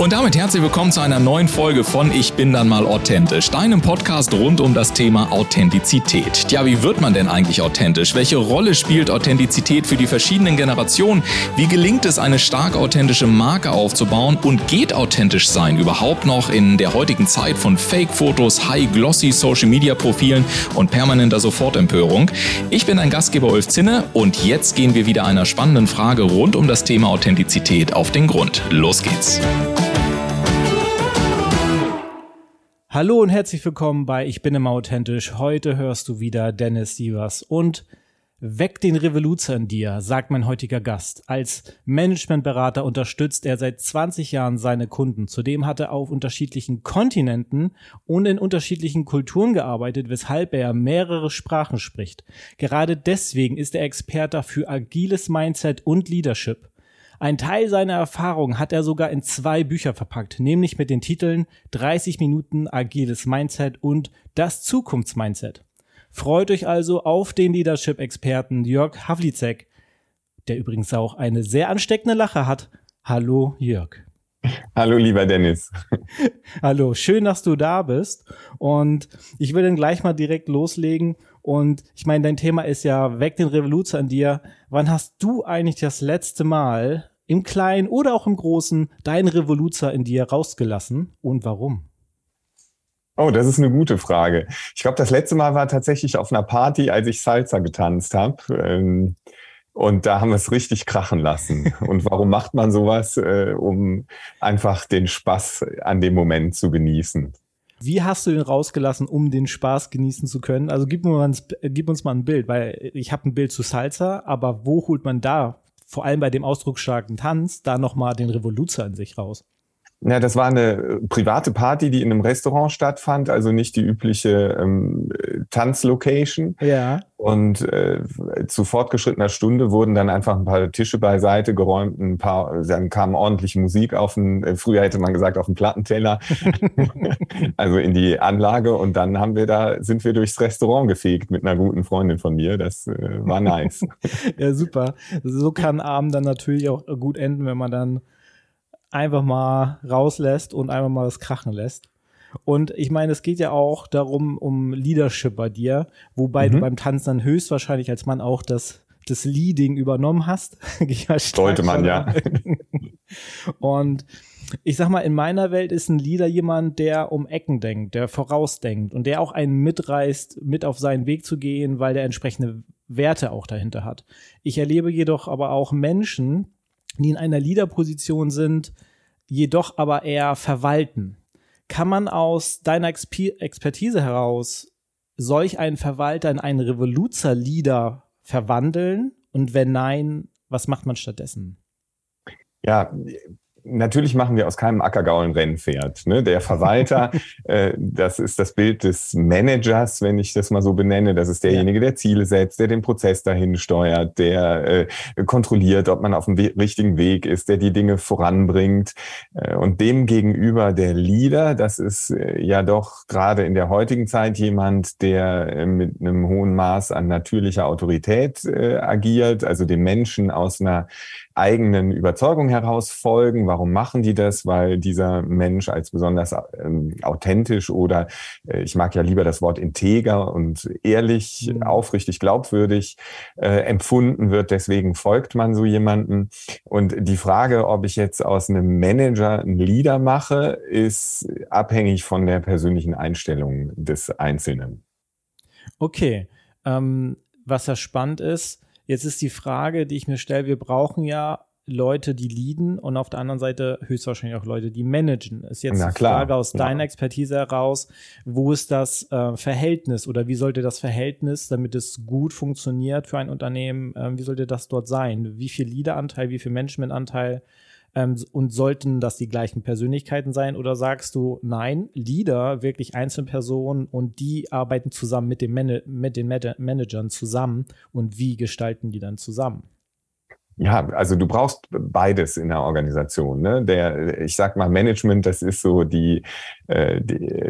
Und damit herzlich willkommen zu einer neuen Folge von Ich bin dann mal authentisch, deinem Podcast rund um das Thema Authentizität. Ja, wie wird man denn eigentlich authentisch? Welche Rolle spielt Authentizität für die verschiedenen Generationen? Wie gelingt es, eine stark authentische Marke aufzubauen? Und geht authentisch sein überhaupt noch in der heutigen Zeit von Fake-Fotos, High-Glossy Social-Media-Profilen und permanenter Sofortempörung? Ich bin ein Gastgeber Ulf Zinne und jetzt gehen wir wieder einer spannenden Frage rund um das Thema Authentizität auf den Grund. Los geht's! Hallo und herzlich willkommen bei Ich bin immer authentisch. Heute hörst du wieder Dennis Sievers und Weck den Revoluzer in dir, sagt mein heutiger Gast. Als Managementberater unterstützt er seit 20 Jahren seine Kunden. Zudem hat er auf unterschiedlichen Kontinenten und in unterschiedlichen Kulturen gearbeitet, weshalb er mehrere Sprachen spricht. Gerade deswegen ist er Experte für agiles Mindset und Leadership. Ein Teil seiner Erfahrung hat er sogar in zwei Bücher verpackt, nämlich mit den Titeln 30 Minuten agiles Mindset und das Zukunftsmindset. Freut euch also auf den Leadership-Experten Jörg Havlicek, der übrigens auch eine sehr ansteckende Lache hat. Hallo Jörg. Hallo lieber Dennis. Hallo, schön, dass du da bist. Und ich will dann gleich mal direkt loslegen. Und ich meine, dein Thema ist ja Weg den Revoluzer an dir. Wann hast du eigentlich das letzte Mal im Kleinen oder auch im Großen deinen Revoluzer in dir rausgelassen und warum? Oh, das ist eine gute Frage. Ich glaube, das letzte Mal war tatsächlich auf einer Party, als ich Salsa getanzt habe. Ähm, und da haben wir es richtig krachen lassen. Und warum macht man sowas? Äh, um einfach den Spaß an dem Moment zu genießen. Wie hast du den rausgelassen, um den Spaß genießen zu können? Also gib, uns, gib uns mal ein Bild, weil ich habe ein Bild zu Salsa, aber wo holt man da vor allem bei dem ausdrucksstarken Tanz, da nochmal den Revoluzer in sich raus. Ja, das war eine äh, private Party, die in einem Restaurant stattfand, also nicht die übliche ähm, Tanzlocation. Ja. Und äh, zu fortgeschrittener Stunde wurden dann einfach ein paar Tische beiseite geräumt, ein paar, dann kam ordentliche Musik auf den, äh, früher hätte man gesagt, auf den Plattenteller, also in die Anlage. Und dann haben wir da, sind wir durchs Restaurant gefegt mit einer guten Freundin von mir. Das äh, war nice. ja, super. So kann Abend dann natürlich auch gut enden, wenn man dann einfach mal rauslässt und einfach mal das krachen lässt. Und ich meine, es geht ja auch darum, um Leadership bei dir, wobei mhm. du beim Tanzen dann höchstwahrscheinlich als Mann auch das, das Leading übernommen hast. Sollte man, ja. und ich sag mal, in meiner Welt ist ein Leader jemand, der um Ecken denkt, der vorausdenkt und der auch einen mitreißt, mit auf seinen Weg zu gehen, weil der entsprechende Werte auch dahinter hat. Ich erlebe jedoch aber auch Menschen, die in einer Leaderposition sind, jedoch aber eher verwalten. Kann man aus deiner Exper Expertise heraus solch einen Verwalter in einen Revoluzer-Leader verwandeln? Und wenn nein, was macht man stattdessen? Ja, Natürlich machen wir aus keinem Ackergaul ein Rennpferd. Ne? Der Verwalter, äh, das ist das Bild des Managers, wenn ich das mal so benenne. Das ist derjenige, der Ziele setzt, der den Prozess dahin steuert, der äh, kontrolliert, ob man auf dem we richtigen Weg ist, der die Dinge voranbringt. Äh, und dem gegenüber der Leader, das ist äh, ja doch gerade in der heutigen Zeit jemand, der äh, mit einem hohen Maß an natürlicher Autorität äh, agiert, also dem Menschen aus einer eigenen Überzeugung heraus folgen. Warum machen die das? Weil dieser Mensch als besonders ähm, authentisch oder äh, ich mag ja lieber das Wort integer und ehrlich, mhm. aufrichtig, glaubwürdig äh, empfunden wird. Deswegen folgt man so jemanden. Und die Frage, ob ich jetzt aus einem Manager einen Leader mache, ist abhängig von der persönlichen Einstellung des Einzelnen. Okay. Ähm, was ja spannend ist, Jetzt ist die Frage, die ich mir stelle, wir brauchen ja Leute, die leaden und auf der anderen Seite höchstwahrscheinlich auch Leute, die managen. Ist jetzt die Frage aus ja. deiner Expertise heraus, wo ist das äh, Verhältnis oder wie sollte das Verhältnis, damit es gut funktioniert für ein Unternehmen, äh, wie sollte das dort sein? Wie viel Leaderanteil, wie viel Managementanteil ähm, und sollten das die gleichen Persönlichkeiten sein? Oder sagst du, nein, Leader, wirklich Einzelpersonen und die arbeiten zusammen mit, dem Man mit den Managern zusammen und wie gestalten die dann zusammen? Ja, also du brauchst beides in der Organisation. Ne? Der, ich sag mal, Management, das ist so die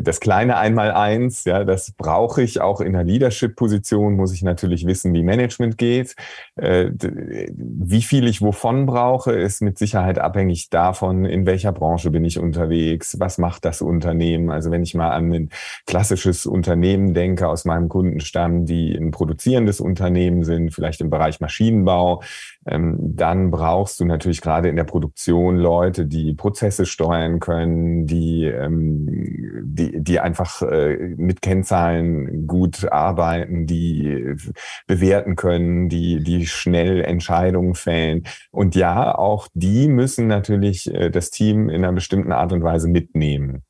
das kleine Einmaleins, ja, das brauche ich auch in einer Leadership-Position, muss ich natürlich wissen, wie Management geht. Äh, wie viel ich wovon brauche, ist mit Sicherheit abhängig davon, in welcher Branche bin ich unterwegs, was macht das Unternehmen. Also wenn ich mal an ein klassisches Unternehmen denke aus meinem Kundenstamm, die ein produzierendes Unternehmen sind, vielleicht im Bereich Maschinenbau, ähm, dann brauchst du natürlich gerade in der Produktion Leute, die Prozesse steuern können, die, ähm, die, die einfach äh, mit Kennzahlen gut arbeiten, die bewerten können, die, die schnell Entscheidungen fällen. Und ja, auch die müssen natürlich äh, das Team in einer bestimmten Art und Weise mitnehmen.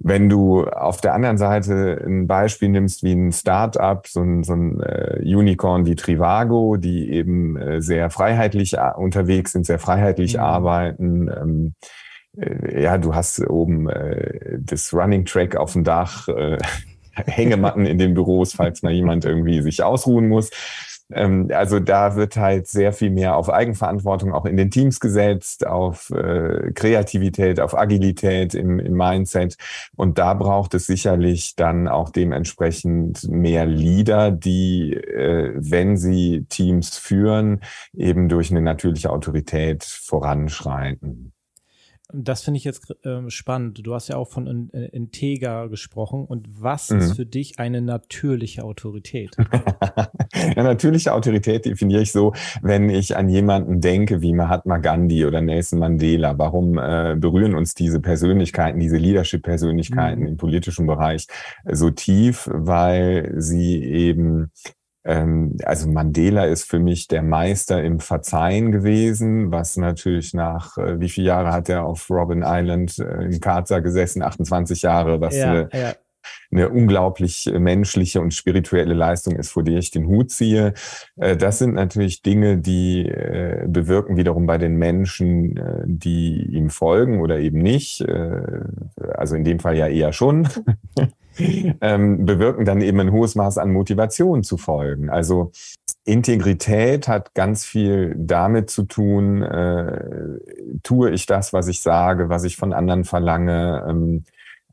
Wenn du auf der anderen Seite ein Beispiel nimmst wie ein Startup, so ein, so ein äh, Unicorn wie Trivago, die eben äh, sehr freiheitlich äh, unterwegs sind, sehr freiheitlich mhm. arbeiten. Ähm, äh, ja, du hast oben äh, das Running Track auf dem Dach, äh, Hängematten in den Büros, falls mal jemand irgendwie sich ausruhen muss. Ähm, also da wird halt sehr viel mehr auf Eigenverantwortung auch in den Teams gesetzt, auf äh, Kreativität, auf Agilität im, im Mindset. Und da braucht es sicherlich dann auch dementsprechend mehr Leader, die, äh, wenn sie Teams führen, eben durch eine natürliche Autorität voranschreiten. Das finde ich jetzt äh, spannend. Du hast ja auch von in, in Integer gesprochen. Und was mhm. ist für dich eine natürliche Autorität? ja, natürliche Autorität definiere ich so, wenn ich an jemanden denke wie Mahatma Gandhi oder Nelson Mandela. Warum äh, berühren uns diese Persönlichkeiten, diese Leadership-Persönlichkeiten mhm. im politischen Bereich so tief? Weil sie eben also Mandela ist für mich der Meister im Verzeihen gewesen, was natürlich nach, äh, wie viele Jahre hat er auf Robin Island äh, in Karza gesessen? 28 Jahre, was ja, eine, ja. eine unglaublich menschliche und spirituelle Leistung ist, vor der ich den Hut ziehe. Äh, das sind natürlich Dinge, die bewirken wiederum bei den Menschen, die ihm folgen oder eben nicht. Also in dem Fall ja eher schon. ähm, bewirken dann eben ein hohes Maß an Motivation zu folgen. Also Integrität hat ganz viel damit zu tun, äh, tue ich das, was ich sage, was ich von anderen verlange, ähm,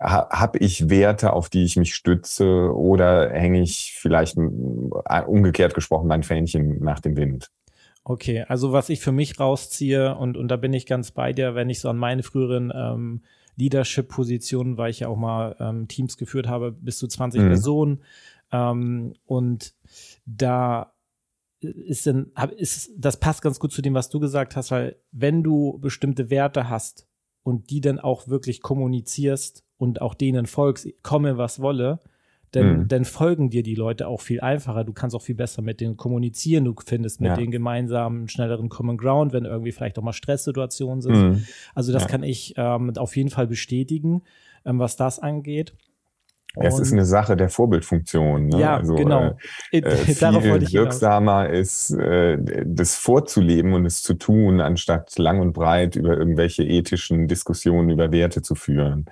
ha, habe ich Werte, auf die ich mich stütze oder hänge ich vielleicht äh, umgekehrt gesprochen mein Fähnchen nach dem Wind. Okay, also was ich für mich rausziehe und, und da bin ich ganz bei dir, wenn ich so an meine früheren ähm, Leadership-Positionen, weil ich ja auch mal ähm, Teams geführt habe, bis zu 20 mhm. Personen. Ähm, und da ist denn, ist, das passt ganz gut zu dem, was du gesagt hast, weil wenn du bestimmte Werte hast und die dann auch wirklich kommunizierst und auch denen folgst, komme was wolle, denn mhm. dann folgen dir die Leute auch viel einfacher. Du kannst auch viel besser mit denen kommunizieren. Du findest mit ja. denen gemeinsam schnelleren Common Ground, wenn irgendwie vielleicht auch mal Stresssituationen sind. Mhm. Also das ja. kann ich ähm, auf jeden Fall bestätigen, ähm, was das angeht. Ja, es ist eine Sache der Vorbildfunktion. Ne? Ja, also, genau. Äh, äh, viel wirksamer ist, äh, das vorzuleben und es zu tun, anstatt lang und breit über irgendwelche ethischen Diskussionen über Werte zu führen.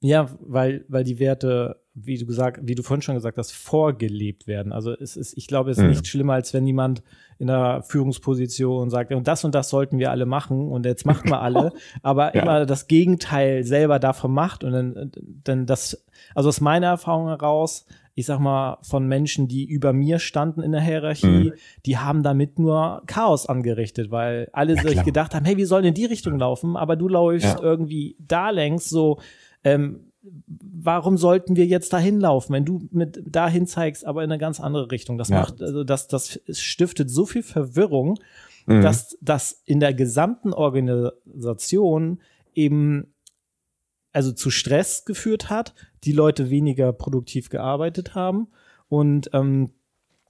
Ja, weil, weil die Werte wie du gesagt, wie du vorhin schon gesagt hast, vorgelebt werden. Also es ist, ich glaube, es ist mhm. nicht schlimmer, als wenn jemand in der Führungsposition sagt, und das und das sollten wir alle machen und jetzt machen wir alle, aber ja. immer das Gegenteil selber davon macht und dann, dann das, also aus meiner Erfahrung heraus, ich sag mal, von Menschen, die über mir standen in der Hierarchie, mhm. die haben damit nur Chaos angerichtet, weil alle ja, sich gedacht haben, hey, wir sollen in die Richtung laufen, aber du läufst ja. irgendwie da längs so, ähm, warum sollten wir jetzt dahin laufen, wenn du mit dahin zeigst, aber in eine ganz andere Richtung? Das ja. macht, also das, das stiftet so viel Verwirrung, mhm. dass das in der gesamten Organisation eben also zu Stress geführt hat, die Leute weniger produktiv gearbeitet haben und ähm,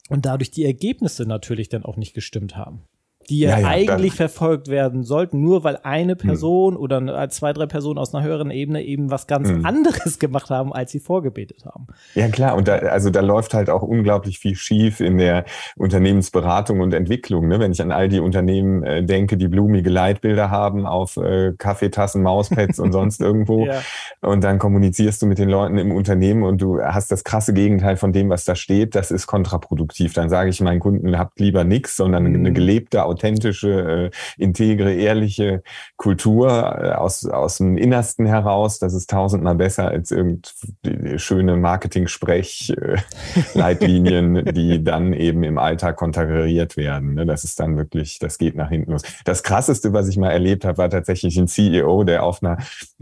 und dadurch die Ergebnisse natürlich dann auch nicht gestimmt haben die ja, ja eigentlich verfolgt werden sollten, nur weil eine hm. Person hm. oder zwei, drei Personen aus einer höheren Ebene eben was ganz hm. anderes gemacht haben, als sie vorgebetet haben. Ja klar, und da, also da läuft halt auch unglaublich viel schief in der Unternehmensberatung und Entwicklung. Ne? Wenn ich an all die Unternehmen äh, denke, die blumige Leitbilder haben auf äh, Kaffeetassen, Mauspads und sonst irgendwo, ja. und dann kommunizierst du mit den Leuten im Unternehmen und du hast das krasse Gegenteil von dem, was da steht, das ist kontraproduktiv. Dann sage ich meinen Kunden, habt lieber nichts, sondern hm. eine gelebte authentische, äh, integre, ehrliche Kultur äh, aus, aus dem Innersten heraus. Das ist tausendmal besser als irgendeine schöne Marketing-Sprech-Leitlinien, äh, die dann eben im Alltag konterkariert werden. Ne? Das ist dann wirklich, das geht nach hinten los. Das krasseste, was ich mal erlebt habe, war tatsächlich ein CEO, der auf einer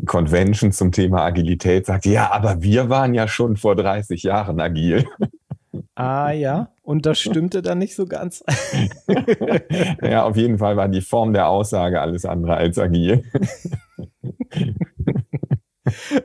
Convention zum Thema Agilität sagte, ja, aber wir waren ja schon vor 30 Jahren agil. Ah ja, und das stimmte dann nicht so ganz. ja, auf jeden Fall war die Form der Aussage alles andere als agil.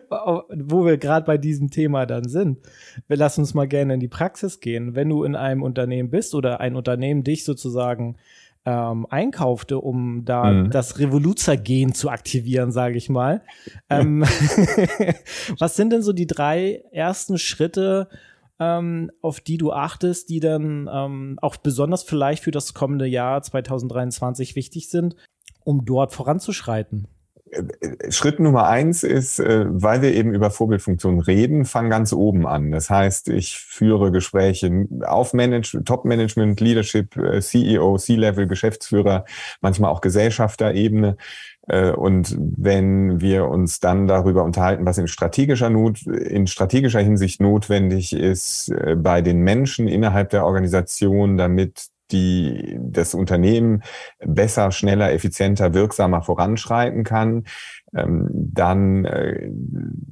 Wo wir gerade bei diesem Thema dann sind, wir lassen uns mal gerne in die Praxis gehen. Wenn du in einem Unternehmen bist oder ein Unternehmen dich sozusagen ähm, einkaufte, um da mhm. das Revoluzer-Gen zu aktivieren, sage ich mal. Ähm, was sind denn so die drei ersten Schritte, ähm, auf die du achtest, die dann ähm, auch besonders vielleicht für das kommende Jahr 2023 wichtig sind, um dort voranzuschreiten? Schritt Nummer eins ist, äh, weil wir eben über Vorbildfunktionen reden, fang ganz oben an. Das heißt, ich führe Gespräche auf Manage Top-Management, Leadership, äh, CEO, C-Level, Geschäftsführer, manchmal auch Gesellschafterebene. Äh, und wenn wir uns dann darüber unterhalten, was in strategischer Not, in strategischer Hinsicht notwendig ist bei den Menschen innerhalb der Organisation, damit die das Unternehmen besser, schneller, effizienter, wirksamer voranschreiten kann, dann äh,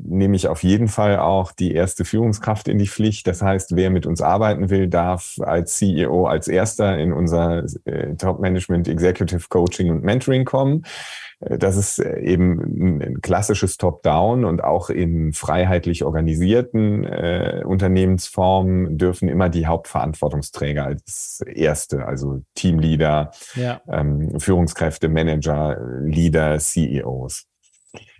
nehme ich auf jeden Fall auch die erste Führungskraft in die Pflicht. Das heißt, wer mit uns arbeiten will, darf als CEO als erster in unser äh, Top Management Executive Coaching und Mentoring kommen. Äh, das ist äh, eben ein klassisches Top-Down und auch in freiheitlich organisierten äh, Unternehmensformen dürfen immer die Hauptverantwortungsträger als Erste, also Teamleader, ja. ähm, Führungskräfte, Manager, Leader, CEOs.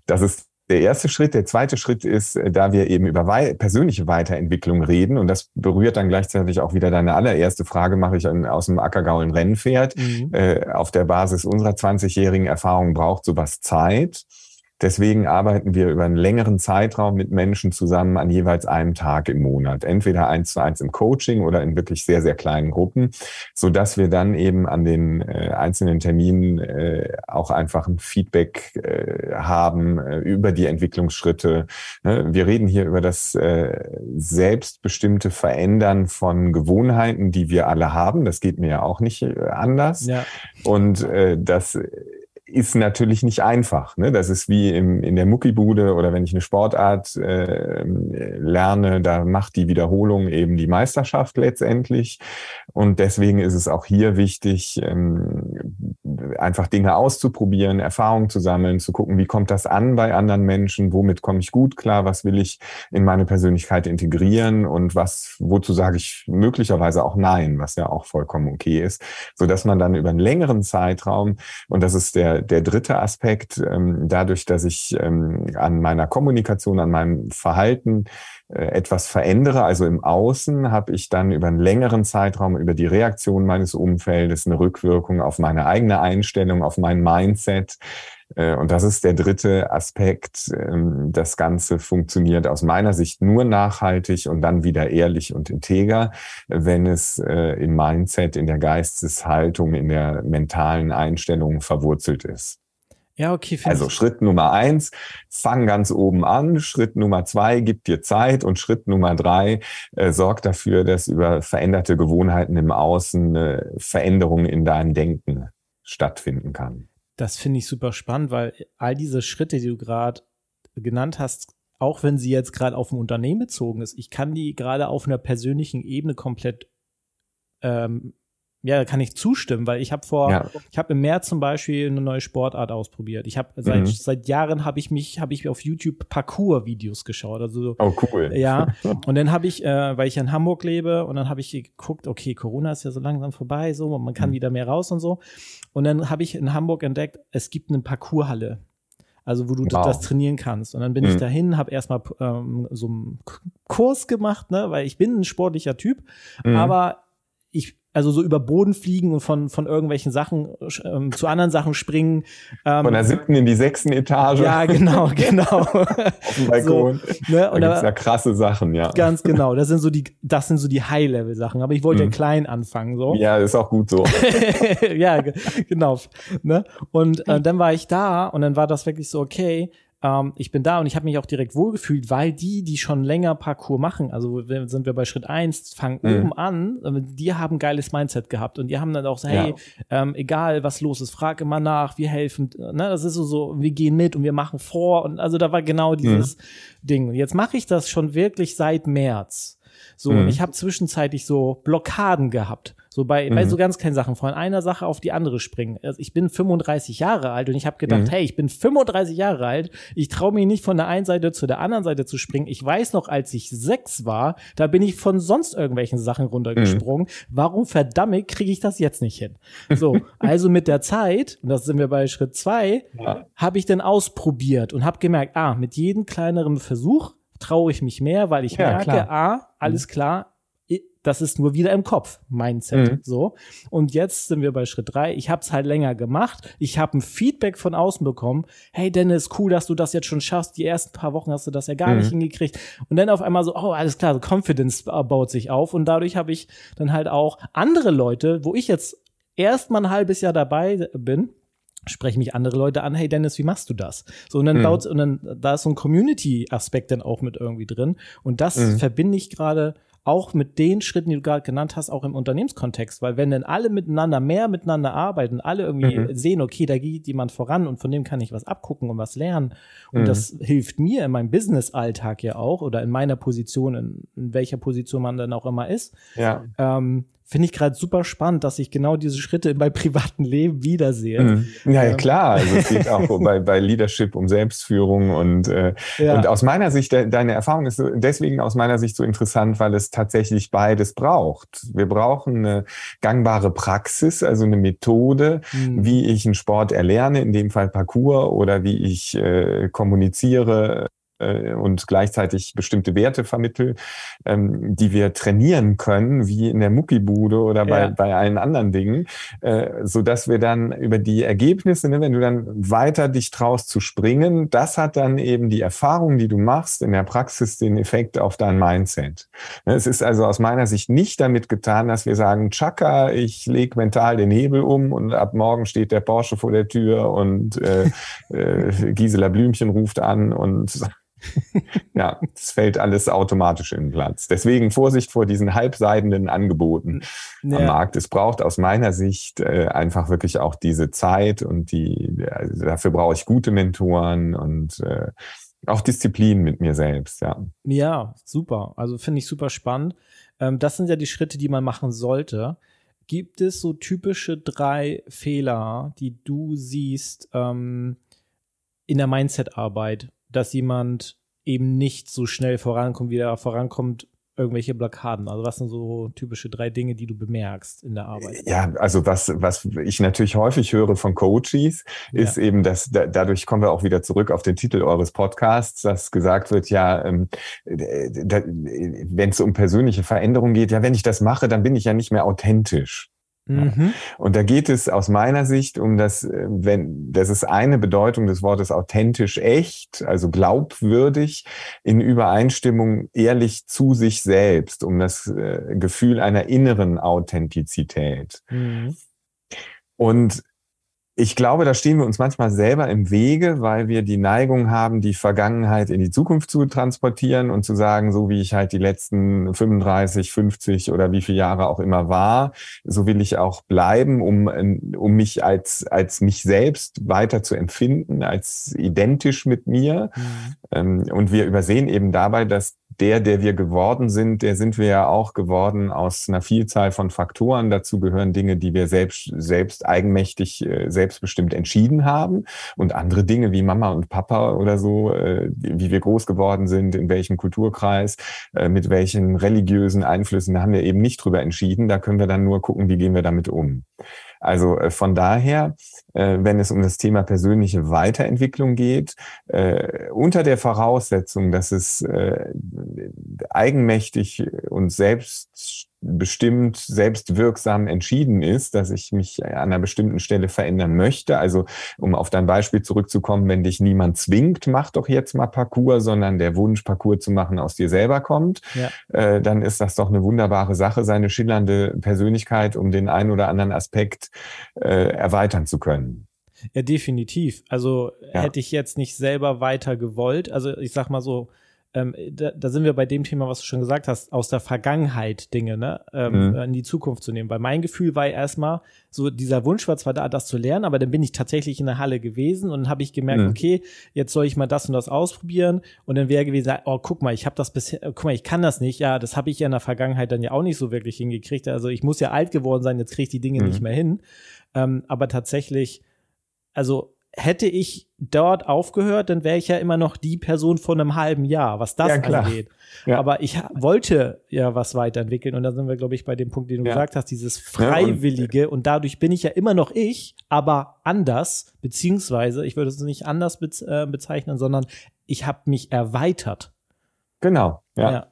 Das ist der erste Schritt. Der zweite Schritt ist, äh, da wir eben über wei persönliche Weiterentwicklung reden, und das berührt dann gleichzeitig auch wieder deine allererste Frage, mache ich ein, aus dem Ackergaul ein Rennpferd. Mhm. Äh, auf der Basis unserer 20-jährigen Erfahrung braucht sowas Zeit. Deswegen arbeiten wir über einen längeren Zeitraum mit Menschen zusammen an jeweils einem Tag im Monat. Entweder eins zu eins im Coaching oder in wirklich sehr, sehr kleinen Gruppen, so dass wir dann eben an den äh, einzelnen Terminen äh, auch einfach ein Feedback äh, haben äh, über die Entwicklungsschritte. Ne? Wir reden hier über das äh, selbstbestimmte Verändern von Gewohnheiten, die wir alle haben. Das geht mir ja auch nicht äh, anders. Ja. Und das ist natürlich nicht einfach. Ne? Das ist wie im, in der Muckibude oder wenn ich eine Sportart äh, lerne, da macht die Wiederholung eben die Meisterschaft letztendlich. Und deswegen ist es auch hier wichtig, ähm, einfach Dinge auszuprobieren, Erfahrungen zu sammeln, zu gucken, wie kommt das an bei anderen Menschen, womit komme ich gut klar, was will ich in meine Persönlichkeit integrieren und was, wozu sage ich möglicherweise auch Nein, was ja auch vollkommen okay ist, so dass man dann über einen längeren Zeitraum, und das ist der, der dritte Aspekt, ähm, dadurch, dass ich ähm, an meiner Kommunikation, an meinem Verhalten äh, etwas verändere, also im Außen, habe ich dann über einen längeren Zeitraum, über die Reaktion meines Umfeldes eine Rückwirkung auf meine eigene Einstellung, auf mein Mindset. Äh, und das ist der dritte Aspekt. Ähm, das Ganze funktioniert aus meiner Sicht nur nachhaltig und dann wieder ehrlich und integer, wenn es äh, im Mindset, in der Geisteshaltung, in der mentalen Einstellung verwurzelt ist. Ja, okay. Also Schritt Nummer eins, fang ganz oben an. Schritt Nummer zwei, gib dir Zeit. Und Schritt Nummer drei, äh, sorg dafür, dass über veränderte Gewohnheiten im Außen eine Veränderung in deinem Denken stattfinden kann. Das finde ich super spannend, weil all diese Schritte, die du gerade genannt hast, auch wenn sie jetzt gerade auf ein Unternehmen bezogen ist, ich kann die gerade auf einer persönlichen Ebene komplett ähm, ja, da kann ich zustimmen, weil ich habe vor, ja. ich habe im März zum Beispiel eine neue Sportart ausprobiert. Ich habe seit, mhm. seit Jahren habe ich mich, habe ich auf YouTube Parkour-Videos geschaut. Also oh cool. Ja. Und dann habe ich, äh, weil ich in Hamburg lebe, und dann habe ich geguckt, okay, Corona ist ja so langsam vorbei, so man kann mhm. wieder mehr raus und so. Und dann habe ich in Hamburg entdeckt, es gibt eine Parkourhalle. Also wo du wow. das trainieren kannst. Und dann bin mhm. ich dahin, habe erstmal ähm, so einen Kurs gemacht, ne, weil ich bin ein sportlicher Typ, mhm. aber ich also so über Boden fliegen und von, von irgendwelchen Sachen ähm, zu anderen Sachen springen. Ähm, von der siebten in die sechsten Etage. Ja, genau, genau. Auf dem Balkon. So, ne? Und da gibt's ja krasse Sachen, ja. Ganz genau. Das sind so die, das sind so die High-Level-Sachen. Aber ich wollte mhm. ja klein anfangen, so. Ja, ist auch gut so. ja, genau. Ne? Und äh, dann war ich da und dann war das wirklich so, okay, ähm, ich bin da und ich habe mich auch direkt wohlgefühlt, weil die, die schon länger Parcours machen, also sind wir bei Schritt eins, fangen mhm. oben an, äh, die haben geiles Mindset gehabt und die haben dann auch so, hey, ja. ähm, egal was los ist, frag immer nach, wir helfen, ne, das ist so, so, wir gehen mit und wir machen vor und also da war genau dieses mhm. Ding. Und jetzt mache ich das schon wirklich seit März. So, mhm. und ich habe zwischenzeitlich so Blockaden gehabt. So bei, mhm. bei so ganz kleinen Sachen, von einer Sache auf die andere springen. Also ich bin 35 Jahre alt und ich habe gedacht, mhm. hey, ich bin 35 Jahre alt, ich traue mich nicht von der einen Seite zu der anderen Seite zu springen. Ich weiß noch, als ich sechs war, da bin ich von sonst irgendwelchen Sachen runtergesprungen. Mhm. Warum verdammt kriege ich das jetzt nicht hin? So, also mit der Zeit, und das sind wir bei Schritt zwei, ja. habe ich dann ausprobiert und habe gemerkt, ah, mit jedem kleineren Versuch traue ich mich mehr, weil ich ja, merke, klar. ah, alles mhm. klar, das ist nur wieder im Kopf, Mindset. Mhm. So. Und jetzt sind wir bei Schritt drei. Ich habe es halt länger gemacht. Ich habe ein Feedback von außen bekommen. Hey Dennis, cool, dass du das jetzt schon schaffst. Die ersten paar Wochen hast du das ja gar mhm. nicht hingekriegt. Und dann auf einmal so, oh, alles klar, so Confidence baut sich auf. Und dadurch habe ich dann halt auch andere Leute, wo ich jetzt erst mal ein halbes Jahr dabei bin, sprechen mich andere Leute an, hey Dennis, wie machst du das? So, und dann mhm. baut, und dann, da ist so ein Community-Aspekt dann auch mit irgendwie drin. Und das mhm. verbinde ich gerade auch mit den Schritten, die du gerade genannt hast, auch im Unternehmenskontext, weil wenn dann alle miteinander mehr miteinander arbeiten, alle irgendwie mhm. sehen, okay, da geht jemand voran und von dem kann ich was abgucken und was lernen und mhm. das hilft mir in meinem Business-Alltag ja auch oder in meiner Position, in, in welcher Position man dann auch immer ist, ja. ähm, finde ich gerade super spannend, dass ich genau diese Schritte in meinem privaten Leben wiedersehe. Mhm. Ja, ja, klar. Also es geht auch bei, bei Leadership um Selbstführung und, äh, ja. und aus meiner Sicht, de, deine Erfahrung ist deswegen aus meiner Sicht so interessant, weil es tatsächlich beides braucht. Wir brauchen eine gangbare Praxis, also eine Methode, mhm. wie ich einen Sport erlerne, in dem Fall Parcours oder wie ich äh, kommuniziere äh, und gleichzeitig bestimmte Werte vermittel, ähm, die wir trainieren können, wie in der Muckibude oder bei, ja. bei allen anderen Dingen, äh, so dass wir dann über die Ergebnisse, ne, wenn du dann weiter dich traust zu springen, das hat dann eben die Erfahrung, die du machst in der Praxis, den Effekt auf dein Mindset. Ne, es ist also aus meiner Sicht nicht damit getan, dass wir sagen, Chaka, ich lege mental den Hebel um und ab morgen steht der Porsche vor der Tür und äh, äh, Gisela Blümchen ruft an und ja, es fällt alles automatisch in den Platz. Deswegen Vorsicht vor diesen halbseidenden Angeboten ja. am Markt. Es braucht aus meiner Sicht äh, einfach wirklich auch diese Zeit und die, also dafür brauche ich gute Mentoren und äh, auch Disziplin mit mir selbst, ja. Ja, super. Also finde ich super spannend. Ähm, das sind ja die Schritte, die man machen sollte. Gibt es so typische drei Fehler, die du siehst ähm, in der Mindset-Arbeit, dass jemand eben nicht so schnell vorankommt, wie er vorankommt, irgendwelche Blockaden? Also was sind so typische drei Dinge, die du bemerkst in der Arbeit? Ja, also was, was ich natürlich häufig höre von Coaches, ist ja. eben, dass da, dadurch kommen wir auch wieder zurück auf den Titel eures Podcasts, dass gesagt wird, ja, ähm, wenn es um persönliche Veränderung geht, ja, wenn ich das mache, dann bin ich ja nicht mehr authentisch. Mhm. Und da geht es aus meiner Sicht um das, äh, wenn, das ist eine Bedeutung des Wortes authentisch echt, also glaubwürdig, in Übereinstimmung ehrlich zu sich selbst, um das äh, Gefühl einer inneren Authentizität. Mhm. Und ich glaube, da stehen wir uns manchmal selber im Wege, weil wir die Neigung haben, die Vergangenheit in die Zukunft zu transportieren und zu sagen, so wie ich halt die letzten 35, 50 oder wie viele Jahre auch immer war, so will ich auch bleiben, um, um mich als, als mich selbst weiter zu empfinden, als identisch mit mir. Mhm. Ähm, und wir übersehen eben dabei, dass der, der wir geworden sind, der sind wir ja auch geworden aus einer Vielzahl von Faktoren. Dazu gehören Dinge, die wir selbst, selbst eigenmächtig, äh, selbstbestimmt entschieden haben und andere Dinge wie Mama und Papa oder so, äh, wie wir groß geworden sind, in welchem Kulturkreis, äh, mit welchen religiösen Einflüssen, da haben wir eben nicht drüber entschieden. Da können wir dann nur gucken, wie gehen wir damit um. Also äh, von daher, äh, wenn es um das Thema persönliche Weiterentwicklung geht, äh, unter der Voraussetzung, dass es eigenmächtig und selbst bestimmt selbstwirksam entschieden ist, dass ich mich an einer bestimmten Stelle verändern möchte. Also um auf dein Beispiel zurückzukommen, wenn dich niemand zwingt, mach doch jetzt mal Parcours, sondern der Wunsch, Parcours zu machen, aus dir selber kommt, ja. äh, dann ist das doch eine wunderbare Sache, seine schillernde Persönlichkeit um den einen oder anderen Aspekt äh, erweitern zu können. Ja, definitiv. Also ja. hätte ich jetzt nicht selber weiter gewollt, also ich sag mal so, ähm, da, da, sind wir bei dem Thema, was du schon gesagt hast, aus der Vergangenheit Dinge ne, ähm, mhm. in die Zukunft zu nehmen. Weil mein Gefühl war erstmal, so dieser Wunsch war zwar da, das zu lernen, aber dann bin ich tatsächlich in der Halle gewesen und habe ich gemerkt, mhm. okay, jetzt soll ich mal das und das ausprobieren und dann wäre gewesen, oh, guck mal, ich habe das bisher, guck mal, ich kann das nicht, ja, das habe ich ja in der Vergangenheit dann ja auch nicht so wirklich hingekriegt. Also ich muss ja alt geworden sein, jetzt kriege ich die Dinge mhm. nicht mehr hin. Ähm, aber tatsächlich, also hätte ich dort aufgehört, dann wäre ich ja immer noch die Person von einem halben Jahr, was das ja, angeht. Ja. Aber ich wollte ja was weiterentwickeln und da sind wir, glaube ich, bei dem Punkt, den du ja. gesagt hast, dieses Freiwillige und, und, dadurch bin ich ja immer noch ich, aber anders, beziehungsweise, ich würde es nicht anders äh, bezeichnen, sondern ich habe mich erweitert. Genau, ja.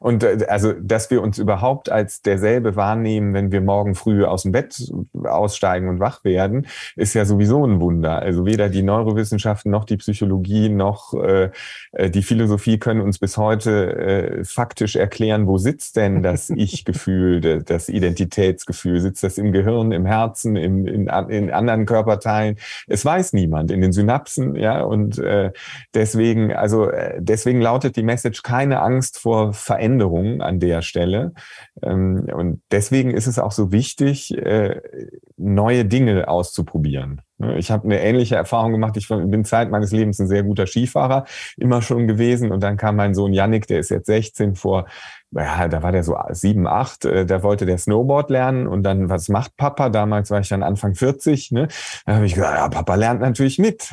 Und äh, also, dass wir uns überhaupt als derselbe wahrnehmen, wenn wir morgen früh aus dem Bett aussteigen und wach werden, ist ja sowieso ein Wunder. Also weder die Neurowissenschaften noch die Psychologie noch äh, äh die Philosophie können uns bis heute äh, faktisch erklären, wo sitzt denn das Ich-Gefühl, das Identitätsgefühl? Sitzt das im Gehirn, im Herzen, im, in, in anderen Körperteilen? Es weiß niemand. In den Synapsen, ja. Und äh, deswegen, also äh, deswegen lautet die Message keine Angst vor Veränderungen an der Stelle. Ähm, und deswegen ist es auch so wichtig, äh, neue Dinge auszuprobieren. Ich habe eine ähnliche Erfahrung gemacht. Ich bin Zeit meines Lebens ein sehr guter Skifahrer, immer schon gewesen. Und dann kam mein Sohn Yannick, der ist jetzt 16, vor ja, da war der so sieben, acht, äh, da wollte der Snowboard lernen und dann, was macht Papa? Damals war ich dann Anfang 40, ne? Da habe ich gesagt, ja, Papa lernt natürlich mit.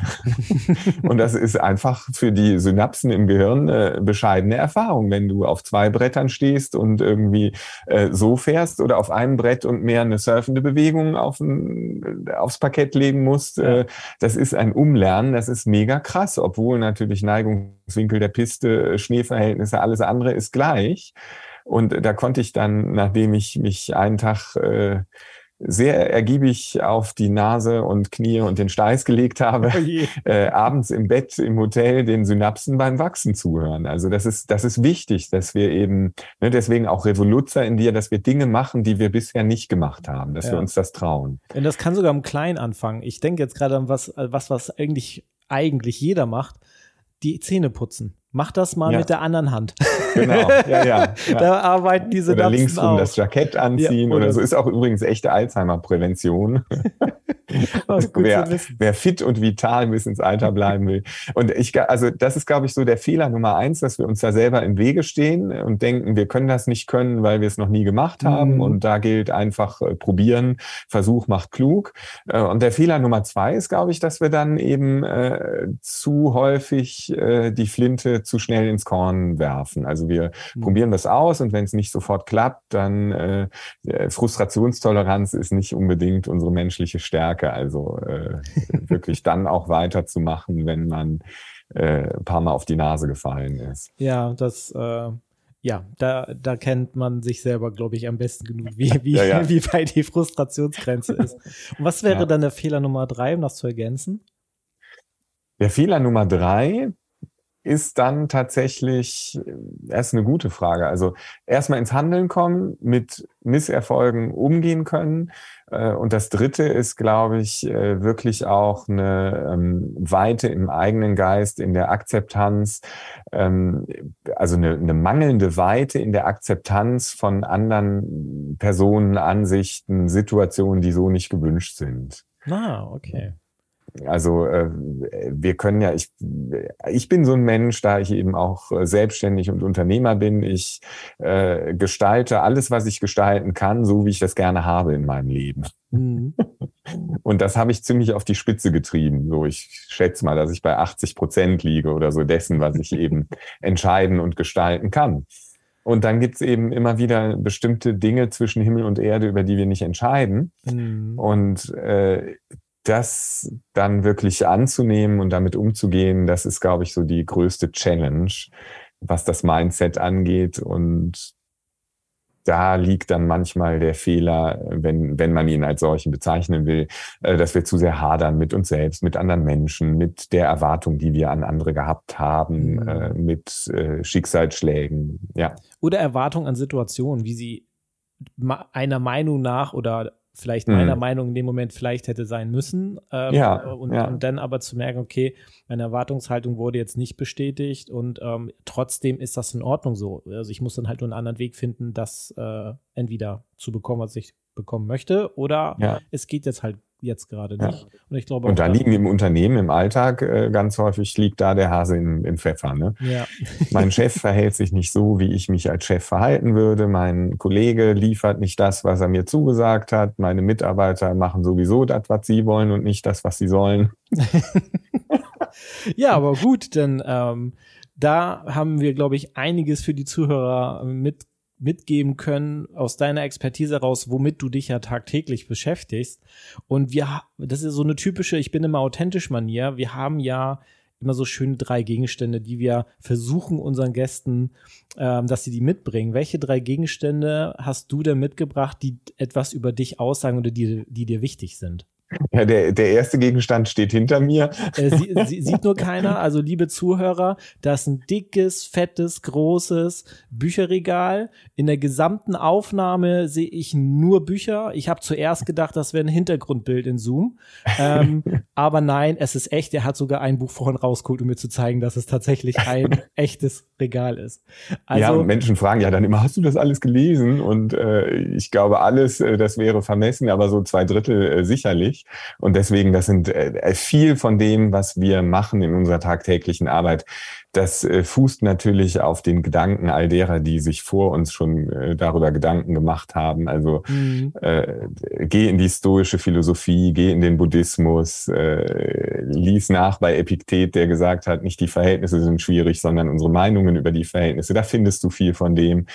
und das ist einfach für die Synapsen im Gehirn äh, bescheidene Erfahrung, wenn du auf zwei Brettern stehst und irgendwie äh, so fährst oder auf einem Brett und mehr eine surfende Bewegung auf ein, aufs Parkett legen musst. Äh, das ist ein Umlernen, das ist mega krass, obwohl natürlich Neigungswinkel der Piste, Schneeverhältnisse, alles andere ist gleich. Und da konnte ich dann, nachdem ich mich einen Tag äh, sehr ergiebig auf die Nase und Knie und den Steiß gelegt habe, oh äh, abends im Bett im Hotel den Synapsen beim Wachsen zuhören. Also das ist, das ist wichtig, dass wir eben, ne, deswegen auch Revoluzer in dir, dass wir Dinge machen, die wir bisher nicht gemacht haben, dass ja. wir uns das trauen. Und das kann sogar im Kleinen anfangen. Ich denke jetzt gerade an was, was, was eigentlich, eigentlich jeder macht, die Zähne putzen. Mach das mal ja. mit der anderen Hand. Genau, ja, ja. ja. da arbeiten diese Oder links um das Jackett anziehen ja, oder, oder, so. Ist auch übrigens echte Alzheimer-Prävention. wer, wer fit und vital bis ins Alter bleiben will. Und ich, also das ist, glaube ich, so der Fehler Nummer eins, dass wir uns da selber im Wege stehen und denken, wir können das nicht können, weil wir es noch nie gemacht haben. Mhm. Und da gilt einfach äh, probieren, Versuch macht klug. Äh, und der Fehler Nummer zwei ist, glaube ich, dass wir dann eben äh, zu häufig äh, die Flinte zu schnell ins Korn werfen. Also wir mhm. probieren das aus und wenn es nicht sofort klappt, dann äh, Frustrationstoleranz ist nicht unbedingt unsere menschliche Stärke. Also äh, wirklich dann auch weiterzumachen, wenn man äh, ein paar Mal auf die Nase gefallen ist. Ja, das äh ja, da, da kennt man sich selber, glaube ich, am besten genug, wie, wie, ja, ja. wie weit die Frustrationsgrenze ist. Und was wäre ja. dann der Fehler Nummer drei, um das zu ergänzen? Der Fehler Nummer drei ist dann tatsächlich äh, erst eine gute Frage. Also erstmal ins Handeln kommen, mit Misserfolgen umgehen können. Äh, und das Dritte ist, glaube ich, äh, wirklich auch eine ähm, Weite im eigenen Geist, in der Akzeptanz, ähm, also eine, eine mangelnde Weite in der Akzeptanz von anderen Personen, Ansichten, Situationen, die so nicht gewünscht sind. Ah, okay. Also äh, wir können ja, ich, ich bin so ein Mensch, da ich eben auch äh, selbstständig und Unternehmer bin. Ich äh, gestalte alles, was ich gestalten kann, so wie ich das gerne habe in meinem Leben. Mhm. Und das habe ich ziemlich auf die Spitze getrieben. So, ich schätze mal, dass ich bei 80 Prozent liege oder so dessen, was ich eben entscheiden und gestalten kann. Und dann gibt's eben immer wieder bestimmte Dinge zwischen Himmel und Erde, über die wir nicht entscheiden. Mhm. Und äh, das dann wirklich anzunehmen und damit umzugehen, das ist, glaube ich, so die größte Challenge, was das Mindset angeht. Und da liegt dann manchmal der Fehler, wenn, wenn man ihn als solchen bezeichnen will, äh, dass wir zu sehr hadern mit uns selbst, mit anderen Menschen, mit der Erwartung, die wir an andere gehabt haben, mhm. Äh, mit äh, Schicksalsschlägen, ja. Oder Erwartungen an Situationen, wie sie einer Meinung nach oder vielleicht meiner mhm. Meinung in dem Moment vielleicht hätte sein müssen. Ähm, ja, und, ja. und, dann aber zu merken, okay, meine Erwartungshaltung wurde jetzt nicht bestätigt und ähm, trotzdem ist das in Ordnung so. Also ich muss dann halt nur einen anderen Weg finden, das äh, entweder zu bekommen, was ich bekommen möchte, oder ja. es geht jetzt halt jetzt gerade nicht. Ja. Und ich glaube, und da liegen im Unternehmen, im Alltag äh, ganz häufig liegt da der Hase im, im Pfeffer. Ne? Ja. mein Chef verhält sich nicht so, wie ich mich als Chef verhalten würde. Mein Kollege liefert nicht das, was er mir zugesagt hat. Meine Mitarbeiter machen sowieso das, was sie wollen und nicht das, was sie sollen. ja, aber gut, denn ähm, da haben wir, glaube ich, einiges für die Zuhörer mit mitgeben können aus deiner Expertise heraus, womit du dich ja tagtäglich beschäftigst. Und wir, das ist so eine typische, ich bin immer authentisch Manier. Wir haben ja immer so schöne drei Gegenstände, die wir versuchen unseren Gästen, ähm, dass sie die mitbringen. Welche drei Gegenstände hast du denn mitgebracht, die etwas über dich aussagen oder die, die dir wichtig sind? Ja, der, der erste Gegenstand steht hinter mir. Äh, sie, sie, sieht nur keiner. Also, liebe Zuhörer, das ist ein dickes, fettes, großes Bücherregal. In der gesamten Aufnahme sehe ich nur Bücher. Ich habe zuerst gedacht, das wäre ein Hintergrundbild in Zoom. Ähm, aber nein, es ist echt. Er hat sogar ein Buch vorhin rausgeholt, um mir zu zeigen, dass es tatsächlich ein echtes Regal ist. Also, ja, Menschen fragen ja dann immer, hast du das alles gelesen? Und äh, ich glaube, alles, äh, das wäre vermessen, aber so zwei Drittel äh, sicherlich. Und deswegen, das sind äh, viel von dem, was wir machen in unserer tagtäglichen Arbeit, das äh, fußt natürlich auf den Gedanken all derer, die sich vor uns schon äh, darüber Gedanken gemacht haben. Also mhm. äh, geh in die stoische Philosophie, geh in den Buddhismus, äh, lies nach bei Epiktet, der gesagt hat, nicht die Verhältnisse sind schwierig, sondern unsere Meinungen über die Verhältnisse. Da findest du viel von dem.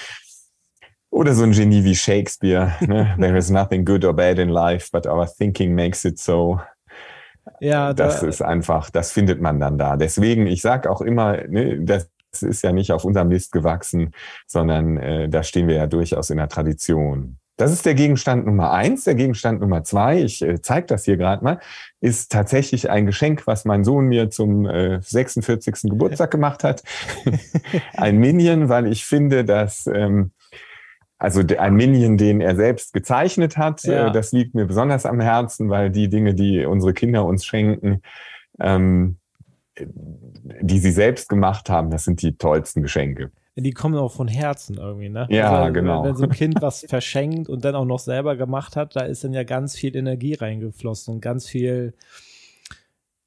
Oder so ein Genie wie Shakespeare. Ne? There is nothing good or bad in life, but our thinking makes it so. Ja, das da, ist einfach, das findet man dann da. Deswegen, ich sage auch immer, ne, das ist ja nicht auf unserem Mist gewachsen, sondern äh, da stehen wir ja durchaus in der Tradition. Das ist der Gegenstand Nummer eins. Der Gegenstand Nummer zwei, ich äh, zeige das hier gerade mal, ist tatsächlich ein Geschenk, was mein Sohn mir zum äh, 46. Geburtstag gemacht hat. ein Minion, weil ich finde, dass ähm, also ein Minion, den er selbst gezeichnet hat. Ja. Äh, das liegt mir besonders am Herzen, weil die Dinge, die unsere Kinder uns schenken, ähm, die sie selbst gemacht haben, das sind die tollsten Geschenke. Die kommen auch von Herzen irgendwie, ne? Ja, also, genau. Wenn so ein Kind was verschenkt und dann auch noch selber gemacht hat, da ist dann ja ganz viel Energie reingeflossen und ganz viel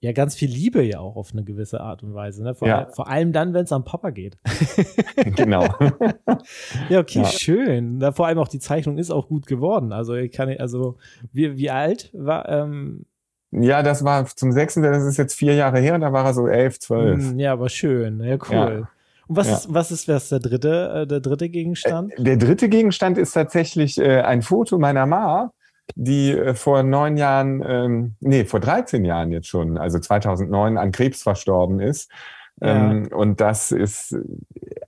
ja ganz viel Liebe ja auch auf eine gewisse Art und Weise. Ne? Vor, ja. vor allem dann, wenn es am Papa geht. genau. ja, okay, ja. schön. Da, vor allem auch die Zeichnung ist auch gut geworden. Also ich kann also wie, wie alt war ähm, ja, das war zum sechsten, das ist jetzt vier Jahre her, da war er so elf, zwölf. Hm, ja, aber schön, ja, cool. Ja. Und was, ja. ist, was ist was der dritte, äh, der dritte Gegenstand? Äh, der dritte Gegenstand ist tatsächlich äh, ein Foto meiner Ma, die äh, vor neun Jahren, ähm, nee, vor 13 Jahren jetzt schon, also 2009 an Krebs verstorben ist. Ja. Ähm, und das ist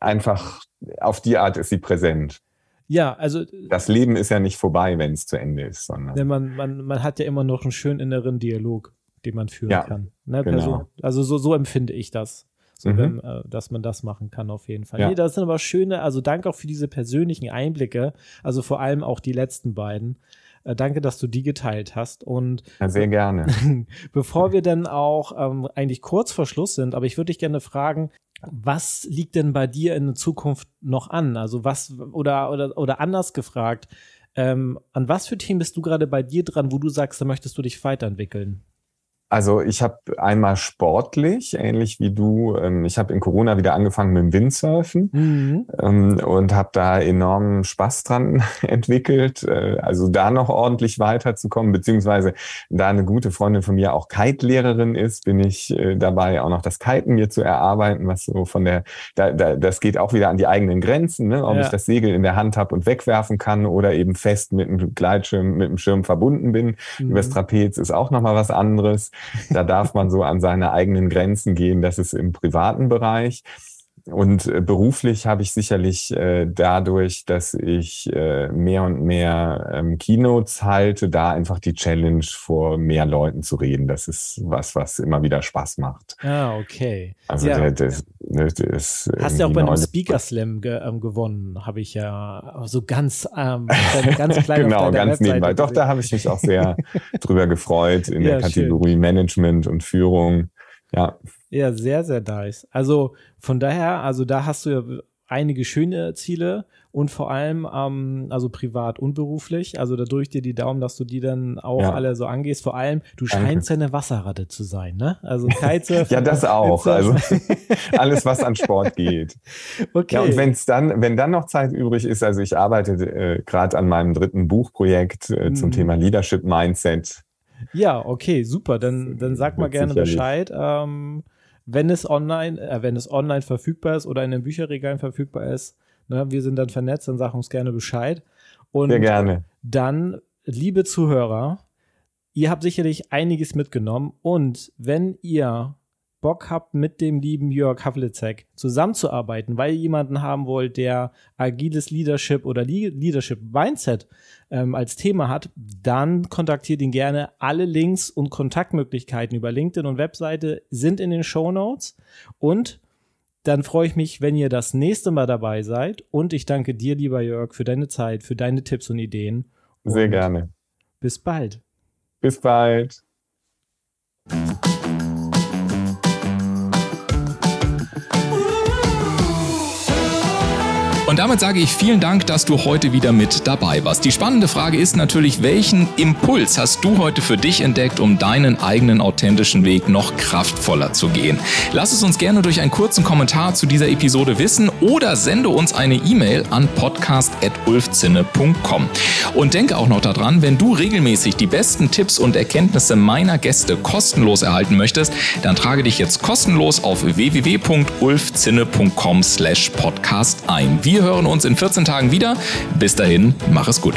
einfach, auf die Art ist sie präsent. Ja, also. Das Leben ist ja nicht vorbei, wenn es zu Ende ist, sondern. Denn man, man, man hat ja immer noch einen schönen inneren Dialog, den man führen ja, kann. Ne, genau. Also so, so empfinde ich das. So, mhm. wenn, äh, dass man das machen kann, auf jeden Fall. Ja. Nee, das sind aber schöne, also danke auch für diese persönlichen Einblicke, also vor allem auch die letzten beiden. Äh, danke, dass du die geteilt hast. Und ja, sehr gerne. bevor wir dann auch ähm, eigentlich kurz vor Schluss sind, aber ich würde dich gerne fragen, was liegt denn bei dir in der Zukunft noch an? Also was oder oder oder anders gefragt, ähm, an was für Themen bist du gerade bei dir dran, wo du sagst, da möchtest du dich weiterentwickeln? Also ich habe einmal sportlich, ähnlich wie du, ähm, ich habe in Corona wieder angefangen mit dem Windsurfen mhm. Ähm, und habe da enormen Spaß dran entwickelt. Äh, also da noch ordentlich weiterzukommen, beziehungsweise da eine gute Freundin von mir auch Kite-Lehrerin ist, bin ich äh, dabei auch noch das Kiten mir zu erarbeiten, was so von der, da, da, das geht auch wieder an die eigenen Grenzen, ne? ob ja. ich das Segel in der Hand habe und wegwerfen kann oder eben fest mit einem Gleitschirm, mit dem Schirm verbunden bin. Mhm. Übers Trapez ist auch nochmal was anderes. Da darf man so an seine eigenen Grenzen gehen. Das ist im privaten Bereich. Und äh, beruflich habe ich sicherlich äh, dadurch, dass ich äh, mehr und mehr ähm, Keynotes halte, da einfach die Challenge vor mehr Leuten zu reden. Das ist was, was immer wieder Spaß macht. Ah, okay. Also Ja. der, der ist Hast du auch irgendwie bei einem Speaker Slam ge ähm, gewonnen, habe ich ja so ganz, ähm, ganz klein Genau, ganz Webseite nebenbei. Doch, gesehen. da habe ich mich auch sehr drüber gefreut in Ja, der Kategorie Management und Führung. Ja, Ja, sehr, sehr nice. Also von daher, also da hast du ja einige schöne Ziele und vor allem, ähm, also privat und beruflich. Also da drücke ich dir die Daumen, dass du die dann auch Ja. alle so angehst. Vor allem, du Danke. scheinst ja eine Wasserratte zu sein, ne? Also Kitesurfen. ja, das auch. Also alles, was an Sport geht. okay. Ja, und wenn es dann, wenn dann noch Zeit übrig ist, also ich arbeite äh, gerade an meinem dritten Buchprojekt äh, zum Mhm. Thema Leadership Mindset. Ja, okay, super. Dann, dann sag mal gerne. Bescheid, ähm, wenn es online, äh, wenn es online verfügbar ist oder in den Bücherregalen verfügbar ist. Ne, wir sind dann vernetzt, dann sag uns gerne Bescheid. Und Sehr gerne. dann, liebe Zuhörer, ihr habt sicherlich einiges mitgenommen und wenn ihr Bock habt, mit dem lieben Jörg Havlicek zusammenzuarbeiten, weil ihr jemanden haben wollt, der agiles Leadership oder Le Leadership Mindset ähm, als Thema hat, dann kontaktiert ihn gerne. Alle Links und Kontaktmöglichkeiten über LinkedIn und Webseite sind in den Show Notes und dann freue ich mich, wenn ihr das nächste Mal dabei seid. Und ich danke dir, lieber Jörg, für deine Zeit, für deine Tipps und Ideen. Sehr Und gerne. Bis bald. Bis bald. Und damit sage ich vielen Dank, dass du heute wieder mit dabei warst. Die spannende Frage ist natürlich, welchen Impuls hast du heute für dich entdeckt, um deinen eigenen authentischen Weg noch kraftvoller zu gehen? Lass es uns gerne durch einen kurzen Kommentar zu dieser Episode wissen oder sende uns eine E-Mail an podcast.ulfzinne.com. Und denke auch noch daran, wenn du regelmäßig die besten Tipps und Erkenntnisse meiner Gäste kostenlos erhalten möchtest, dann trage dich jetzt kostenlos auf www.ulfzinne.com slash podcast ein. Wir hören uns in 14 Tagen wieder. Bis dahin, mach es gut.